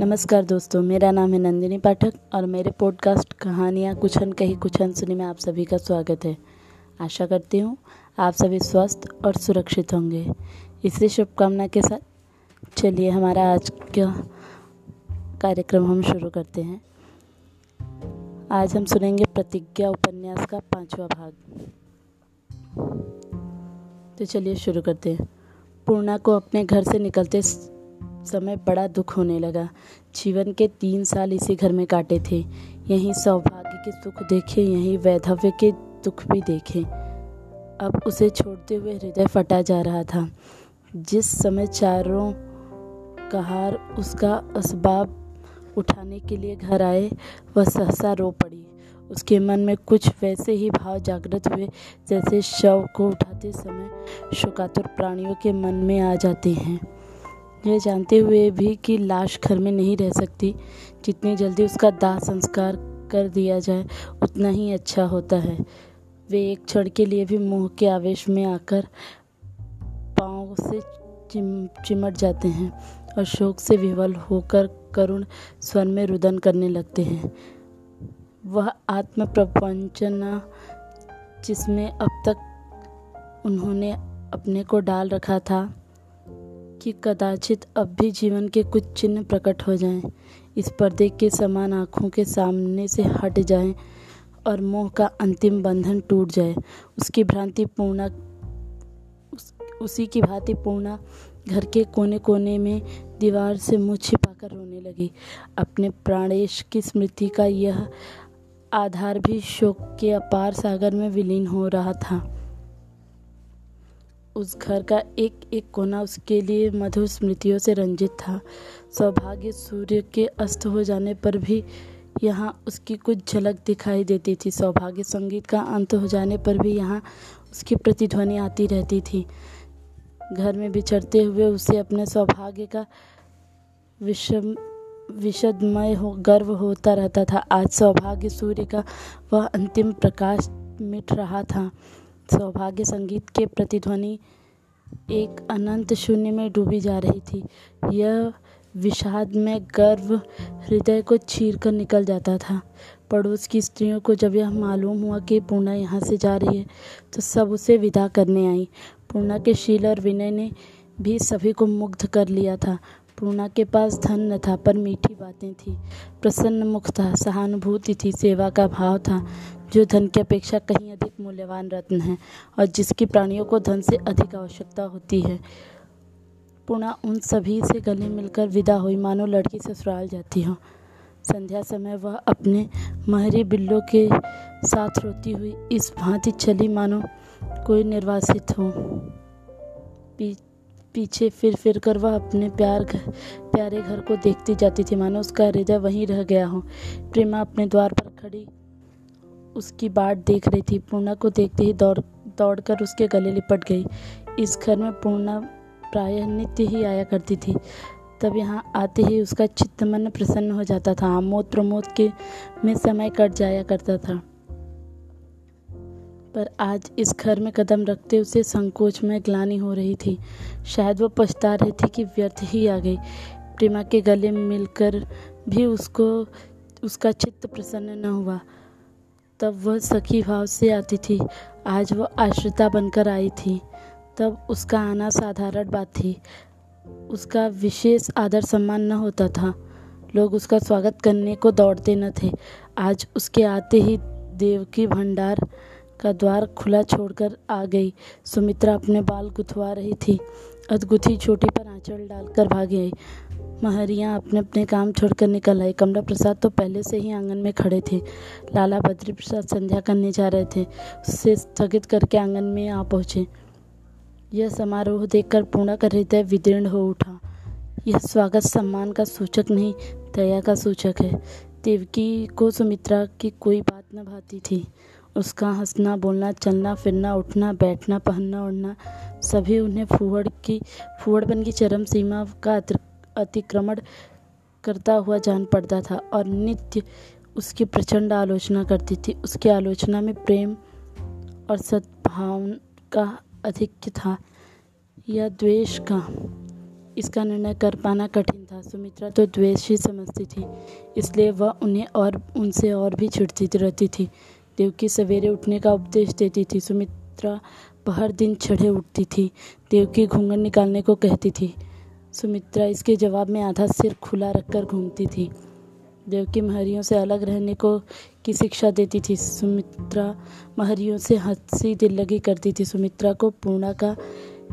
नमस्कार दोस्तों, मेरा नाम है नंदिनी पाठक और मेरे पॉडकास्ट कहानियाँ कुछन कही कुछ अन सुनी में आप सभी का स्वागत है। आशा करती हूँ आप सभी स्वस्थ और सुरक्षित होंगे। इसी शुभकामना के साथ चलिए हमारा आज का कार्यक्रम हम शुरू करते हैं। आज हम सुनेंगे प्रतिज्ञा उपन्यास का पांचवा भाग। तो चलिए शुरू करते हैं। पूर्णा को अपने घर से निकलते समय बड़ा दुख होने लगा। जीवन के तीन साल इसी घर में काटे थे। यहीं सौभाग्य के सुख देखे, यहीं वैधव्य के दुख भी देखे। अब उसे छोड़ते हुए हृदय फटा जा रहा था। जिस समय चारों कहार उसका असबाब उठाने के लिए घर आए, वह सहसा रो पड़ी। उसके मन में कुछ वैसे ही भाव जागृत हुए, जैसे शव को उठाते समय शुकातुर प्राणियों के मन में आ जाते हैं। यह जानते हुए भी कि लाश घर में नहीं रह सकती। जितनी जल्दी उसका दाह संस्कार कर दिया जाए, उतना ही अच्छा होता है। वे एक क्षण के लिए भी मुँह के आवेश में आकर पाँव से चिम, चिमट जाते हैं और शोक से विवल होकर करुण स्वर में रुदन करने लगते हैं। वह आत्म प्रपंचना जिसमें अब तक उन्होंने अपने को डाल रखा था कि कदाचित अब भी जीवन के कुछ चिन्ह प्रकट हो जाएँ, इस पर्दे के समान आँखों के सामने से हट जाएँ और मोह का अंतिम बंधन टूट जाए। उसकी भ्रांति पूर्णा उस, उसी की भांति पूर्णा घर के कोने कोने में दीवार से मुँह छिपाकर रोने लगी। अपने प्राणेश की स्मृति का यह आधार भी शोक के अपार सागर में विलीन हो रहा था। उस घर का एक एक कोना उसके लिए मधुर स्मृतियों से रंजित था। सौभाग्य सूर्य के अस्त हो जाने पर भी यहाँ उसकी कुछ झलक दिखाई देती थी। सौभाग्य संगीत का अंत हो जाने पर भी यहाँ उसकी प्रतिध्वनि आती रहती थी। घर में बिछड़ते हुए उसे अपने सौभाग्य का विषम विशदमय हो, गर्व होता रहता था। आज सौभाग्य सूर्य का वह अंतिम प्रकाश मिट रहा था। सौभाग्य संगीत के प्रतिध्वनि एक अनंत शून्य में डूबी जा रही थी। यह विषाद में गर्व हृदय को चीर कर निकल जाता था। पड़ोस की स्त्रियों को जब यह मालूम हुआ कि पूर्णा यहाँ से जा रही है तो सब उसे विदा करने आई। पूर्णा के शील और विनय ने भी सभी को मुग्ध कर लिया था। पूर्णा के पास धन न था पर मीठी बातें थी। प्रसन्न मुख था सहानुभूति थी सेवा का भाव था जो धन की अपेक्षा कहीं अधिक मूल्यवान रत्न है और जिसकी प्राणियों को धन से अधिक आवश्यकता होती है। पुनः उन सभी से गले मिलकर विदा हुई मानो लड़की ससुराल जाती हो। संध्या समय वह अपने महरी बिल्लों के साथ रोती हुई इस भांति चली मानो कोई निर्वासित हो। पी, पीछे फिर फिर कर वह अपने प्यार घर, प्यारे घर को देखती जाती थी। मानो उसका हृदय वहीं रह गया हो। प्रेमा अपने द्वार पर खड़ी, उसकी बाट देख रही थी। पूर्णा को देखते ही दौड़, दौड़कर उसके गले लिपट गई। इस घर में पूर्णा प्रायः नित्य ही आया करती थी। तब यहाँ आते ही उसका चित्त मन प्रसन्न हो जाता था। आमोद प्रमोद के में समय कट जाया करता था। पर आज इस घर में कदम रखते उसे संकोच में ग्लानी हो रही थी। शायद वो पछता रही थी कि व्यर्थ ही आ गई। प्रेमा के गले मिलकर भी उसको, उसका चित्त प्रसन्न न हुआ। तब वह सखी भाव से आती थी। आज वह आश्रिता बनकर आई थी। तब उसका आना साधारण बात थी। उसका विशेष आदर सम्मान न होता था। लोग उसका स्वागत करने को दौड़ते न थे। आज उसके आते ही देव की भंडार का द्वार खुला छोड़कर आ गई। सुमित्रा अपने बाल गुथवा रही थी। अदगुथी छोटी पर आंचल डालकर भाग आई। महरियाँ अपने अपने काम छोड़कर निकल आई। कमला प्रसाद तो पहले से ही आँगन में खड़े थे। लाला बद्री प्रसाद संध्या करने जा रहे थे। उससे स्थगित करके आँगन में आ पहुँचे। यह समारोह देखकर पूर्णा का हृदय विदीर्ण हो उठा। यह स्वागत सम्मान का सूचक नहीं, दया का सूचक है। देवकी को सुमित्रा की कोई बात न भाती थी। उसका हंसना, बोलना, चलना, फिरना, उठना, बैठना, पहनना उड़ना सभी उन्हें फूहड़ की फूहड़पन की चरम सीमा का अतिक्रमण करता हुआ जान पड़ता था और नित्य उसकी प्रचंड आलोचना करती थी। उसकी आलोचना में प्रेम और सद्भाव का अधिक था या द्वेष का? इसका निर्णय कर पाना कठिन था। सुमित्रा तो द्वेष ही समझती थी, इसलिए वह उन्हें और उनसे और भी छिड़ती रहती थी। देवकी सवेरे उठने का उपदेश देती थी। सुमित्रा हर दिन चढ़े उठती थी। देवकी घूंघट निकालने को कहती थी। सुमित्रा इसके जवाब में आधा सिर खुला रखकर घूमती थी। देवकी महरियों से अलग रहने को की शिक्षा देती थी। सुमित्रा महरियों से हँसी दिल लगी करती थी। सुमित्रा को पूर्णा का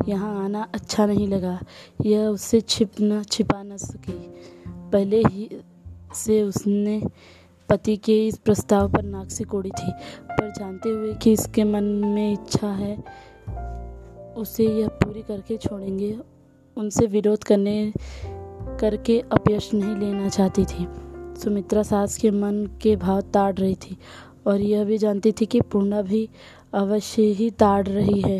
यहाँ आना अच्छा नहीं लगा। यह उससे छिप न छिपा न सकी। पहले ही से उसने पति के इस प्रस्ताव पर नाक से कोड़ी थी, पर जानते हुए कि इसके मन में इच्छा है, उसे यह पूरी करके छोड़ेंगे। उनसे विरोध करने, करके अपयश नहीं लेना चाहती थी। सुमित्रा सास के मन के भाव ताड़ रही थी, और यह भी जानती थी कि पूर्णा भी अवश्य ही ताड़ रही है।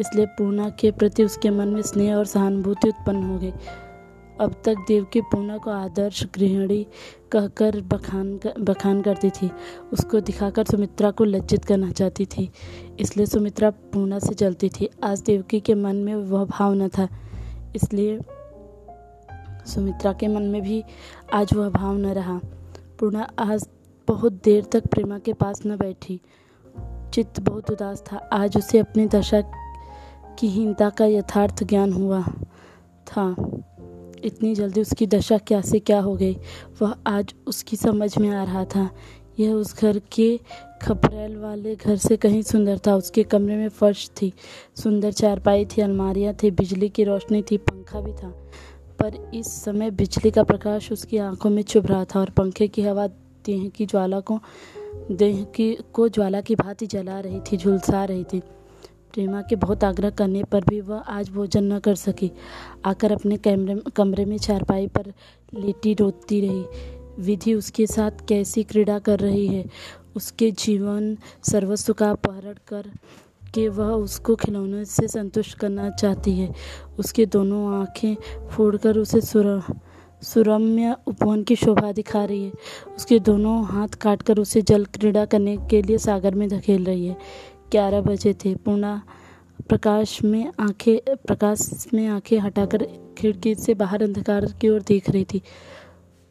इसलिए पूर्णा के प्रति उसके मन में स्नेह और सहानुभूति उत्पन्न हो गई। अब तक देवकी पूना को आदर्श गृहिणी कहकर बखान कर, बखान करती थी। उसको दिखाकर सुमित्रा को लज्जित करना चाहती थी इसलिए सुमित्रा पूना से जलती थी। आज देवकी के मन में वह भाव न था इसलिए सुमित्रा के मन में भी आज वह भाव न रहा। पूर्णा आज बहुत देर तक प्रेमा के पास न बैठी। चित्त बहुत उदास था। आज उसे अपनी दशा की हीनता का यथार्थ ज्ञान हुआ था। इतनी जल्दी उसकी दशा क्या से क्या हो गई? वह आज उसकी समझ में आ रहा था। यह उस घर के खपरेल वाले घर से कहीं सुंदर था। उसके कमरे में फर्श थी, सुंदर चारपाई थी, अलमारियाँ थी, बिजली की रोशनी थी, पंखा भी था। पर इस समय बिजली का प्रकाश उसकी आँखों में चुभ रहा था और पंखे की हवा देह की ज्वाला को, देह की, को ज्वाला की भांति जला रही थी, झुलसा रही थी। प्रेमा के बहुत आग्रह करने पर भी वह आज भोजन न कर सकी। आकर अपने कैमरे, कमरे में चारपाई पर लेटी रोती रही। विधि उसके साथ कैसी क्रीड़ा कर रही है? उसके जीवन सर्वस्व का अपहरण कर के वह उसको खिलौने से संतुष्ट करना चाहती है। उसके दोनों आँखें फोड़कर उसे सुर, सुरम्य उपवन की शोभा दिखा रही है। उसके दोनों हाथ काटकर उसे जल क्रीड़ा करने के लिए सागर में धकेल रही है। ग्यारह बजे थे। पूर्णा प्रकाश में आँखें, प्रकाश में आँखें हटाकर खिड़की से बाहर अंधकार की ओर देख रही थी।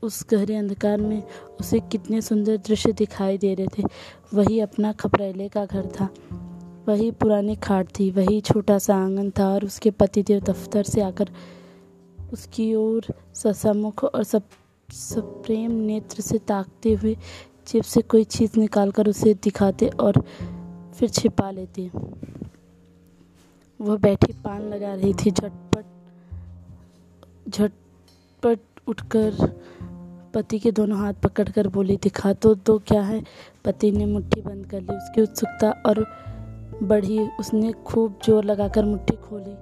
उस गहरे अंधकार में उसे कितने सुंदर दृश्य दिखाई दे रहे थे। वही अपना खपरेले का घर था। वही पुरानी खाट थी। वही छोटा सा आँगन था और उसके पतिदेव दफ्तर से आकर उसकी ओर ससामुख और सब सब प्रेम नेत्र से ताकते हुए जेब से कोई चीज़ निकालकर उसे दिखाते और फिर छिपा लेती वह बैठी पान लगा रही थी, झटपट झटपट उठकर पति के दोनों हाथ पकड़कर बोली, दिखा तो दो क्या है? पति ने मुट्ठी बंद कर ली, उसकी उत्सुकता और बढ़ी। उसने खूब ज़ोर लगाकर मुट्ठी खोली,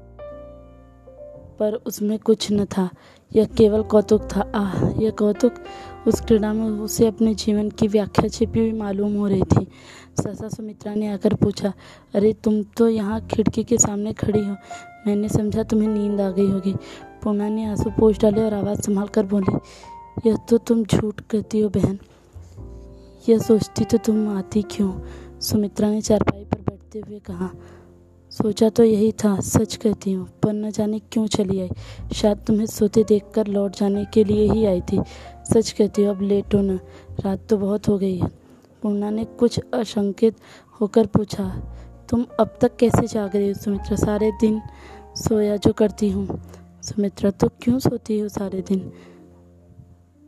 पर उसमें कुछ न था। यह केवल कौतुक था। आह, यह कौतुक उस क्रीड़ा में उसे अपने जीवन की व्याख्या छिपी हुई मालूम हो रही थी। ससा सुमित्रा ने आकर पूछा, अरे, तुम तो यहाँ खिड़की के सामने खड़ी हो। मैंने समझा तुम्हें नींद आ गई होगी। पूना ने आँसू पोछ डाले और आवाज़ संभाल कर बोली, यह तो तुम झूठ कहती हो बहन। यह सोचती तो तुम आती क्यों? सुमित्रा ने चारपाई पर बैठते हुए कहा, सोचा तो यही था, सच कहती हूँ। पर न जाने क्यों चली आई। शायद तुम्हें सोते देखकर लौट जाने के लिए ही आई थी। सच कहती हूँ, अब लेट हो न। रात तो बहुत हो गई है। पूर्णा ने कुछ अशंकित होकर पूछा, तुम अब तक कैसे जाग रही हो सुमित्रा? सारे दिन सोया जो करती हूँ। सुमित्रा तो क्यों सोती हो सारे दिन?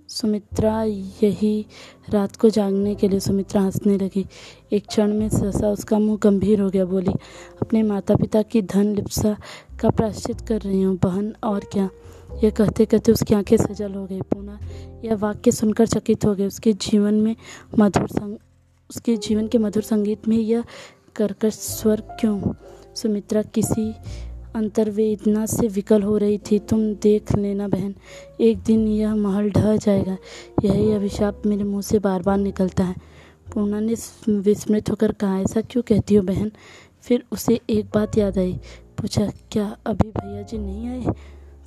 सुमित्रा, यही रात को जागने के लिए सुमित्रा हंसने लगी। एक क्षण में सहसा उसका मुँह गंभीर हो गया। बोली, अपने माता पिता की धन लिप्सा का प्राश्चित कर रही हूँ, बहन और क्या? यह कहते कहते उसकी आँखें सजल हो गई। पुनः, यह वाक्य सुनकर चकित हो गए। उसके जीवन में मधुर संग, उसके जीवन के मधुर संगीत में यह कर्कश स्वर क्यों? सुमित्रा, किसी अंतर्वेदना से विकल हो रही थी। तुम देख लेना बहन, एक दिन यह महल ढह जाएगा। यही अभिशाप मेरे मुँह से बार बार निकलता है। पूर्णा ने विस्मृत होकर कहा, ऐसा क्यों कहती हो बहन? फिर उसे एक बात याद आई। पूछा, क्या अभी भैया जी नहीं आए?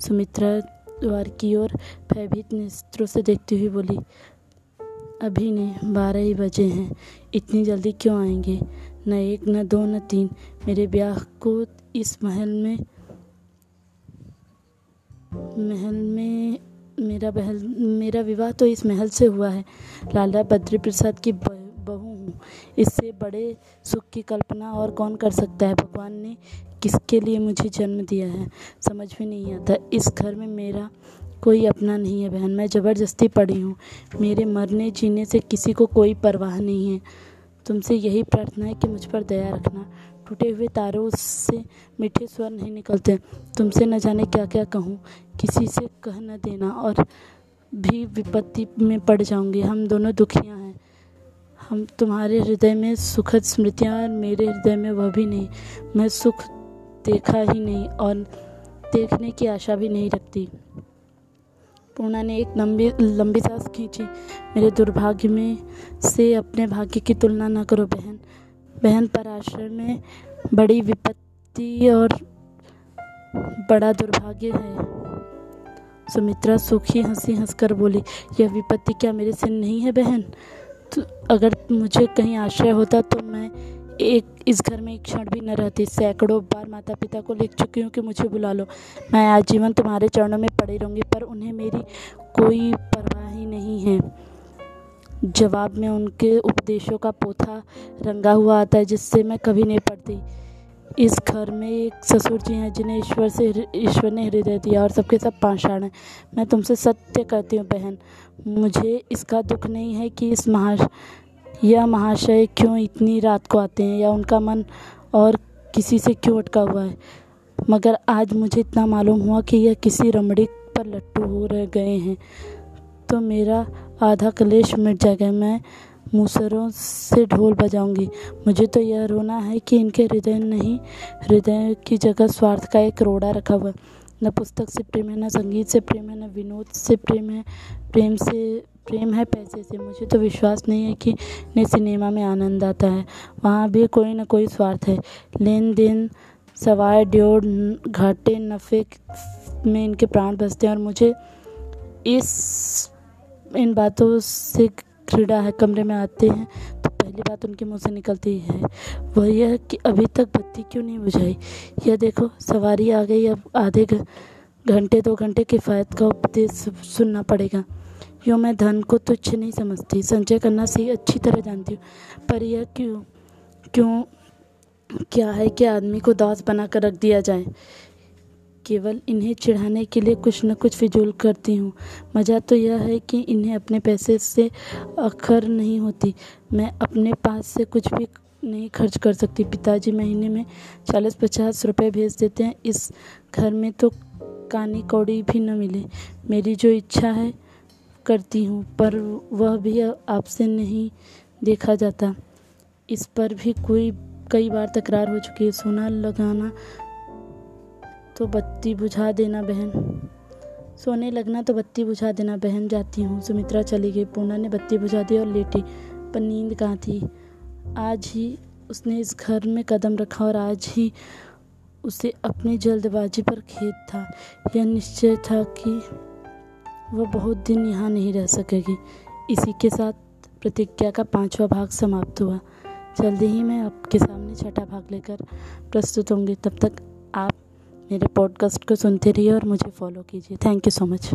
सुमित्रा द्वार की ओर भयभीत नेत्रों से देखती हुई बोली, अभी नहीं बारह ही बजे हैं, इतनी जल्दी क्यों आएँगे? न एक, न दो, न तीन। मेरे ब्याह को इस महल में महल में मेरा बहल, मेरा विवाह तो इस महल से हुआ है। लाला बद्री प्रसाद की हूँ इससे बड़े सुख की कल्पना और कौन कर सकता है? भगवान ने किसके लिए मुझे जन्म दिया है? समझ में नहीं आता। इस घर में मेरा कोई अपना नहीं है बहन। मैं ज़बरदस्ती पड़ी हूँ। मेरे मरने जीने से किसी को कोई परवाह नहीं है। तुमसे यही प्रार्थना है कि मुझ पर दया रखना। टूटे हुए तारों से मीठे स्वर नहीं निकलते। तुमसे न जाने क्या क्या कहूँ। किसी से कह न देना और भी विपत्ति में पड़ जाऊँगी। हम दोनों दुखियाँ हैं। हम तुम्हारे हृदय में सुखद स्मृतियाँ और मेरे हृदय में वह भी नहीं। मैं सुख देखा ही नहीं और देखने की आशा भी नहीं रखती। पूर्णा ने एक लंबी लंबी सांस खींची। मेरे दुर्भाग्य में से अपने भाग्य की तुलना न करो, बहन। बहन पर आश्रय में बड़ी विपत्ति और बड़ा दुर्भाग्य है। सुमित्रा सुखी हँसी हंसकर बोली, यह विपत्ति क्या मेरे से नहीं है, बहन? तो अगर मुझे कहीं आश्रय होता तो मैं एक, इस घर में एक क्षण भी न रहती। सैकड़ों बार माता पिता को लिख चुकी हूँ कि मुझे बुला लो। मैं आजीवन तुम्हारे चरणों में पड़ी रहूँगी, पर उन्हें मेरी कोई परवाह ही नहीं है। जवाब में उनके उपदेशों का पोथा रंगा हुआ आता है, जिससे मैं कभी नहीं पढ़ती इस घर में एक ससुर जी हैं, जिन्हें ईश्वर से, ईश्वर ने हृदय दिया और सबके सब पाषाण हैं। मैं तुमसे सत्य कहती हूँ, बहन। मुझे इसका दुख नहीं है कि इस महा यह महाशय क्यों इतनी रात को आते हैं या उनका मन और किसी से क्यों अटका हुआ है। मगर आज मुझे इतना मालूम हुआ कि यह किसी रमड़ी पर लट्टू हो रह गए हैं। तो मेरा आधा कलेश मिट जाएगा, मैं मूसरों से ढोल बजाऊँगी। मुझे तो यह रोना है कि इनके हृदय नहीं, हृदय की जगह स्वार्थ का एक रोड़ा रखा हुआ न पुस्तक से प्रेम है, न संगीत से प्रेम है, न विनोद से प्रेम है। प्रेम से, प्रेम है पैसे से। मुझे तो विश्वास नहीं है कि ने सिनेमा में आनंद आता है। वहाँ भी कोई ना कोई स्वार्थ है। लेन देन सवार, ड्योर घाटे, नफ़े में इनके प्राण बसते हैं और मुझे इस, इन बातों से क्रीड़ा है। कमरे में आते हैं। पहली बात उनके मुँह से निकलती है। वह यह कि अभी तक बत्ती क्यों नहीं बुझाई? यह देखो, सवारी आ गई, अब आधे घंटे, दो घंटे किफ़ायत का उपदेश सुनना पड़ेगा। यूँ मैं धन को तुच्छ नहीं समझती संचय करना सही अच्छी तरह जानती हूँ। पर यह क्यों क्यों, क्या है कि आदमी को दास बना कर रख दिया जाए? केवल इन्हें चिढ़ाने के लिए कुछ न कुछ फिजूल करती हूँ। मज़ा तो यह है कि इन्हें अपने पैसे से अखर नहीं होती। मैं अपने पास से कुछ भी नहीं खर्च कर सकती। पिताजी महीने में चालीस पचास रुपए भेज देते हैं। इस घर में तो कानी कौड़ी भी न मिले। मेरी जो इच्छा है, करती हूँ, पर वह भी आपसे नहीं देखा जाता। इस पर भी कोई, कई बार तकरार हो चुकी है। सोना लगाना तो बत्ती बुझा देना बहन। सोने लगना तो बत्ती बुझा देना बहन, जाती हूँ। सुमित्रा चली गई। पूना ने बत्ती बुझा दी और लेटी। पर नींद कहाँ थी? आज ही उसने इस घर में कदम रखा और आज ही उसे अपनी जल्दबाजी पर खेद था। यह निश्चय था कि वह बहुत दिन यहाँ नहीं रह सकेगी। इसी के साथ प्रतिज्ञा का पांचवा भाग समाप्त हुआ। जल्दी ही मैं आपके सामने छठा भाग लेकर प्रस्तुत होंगी। तब तक आप मेरे पॉडकास्ट को सुनते रहिए और मुझे फॉलो कीजिए। Thank you so much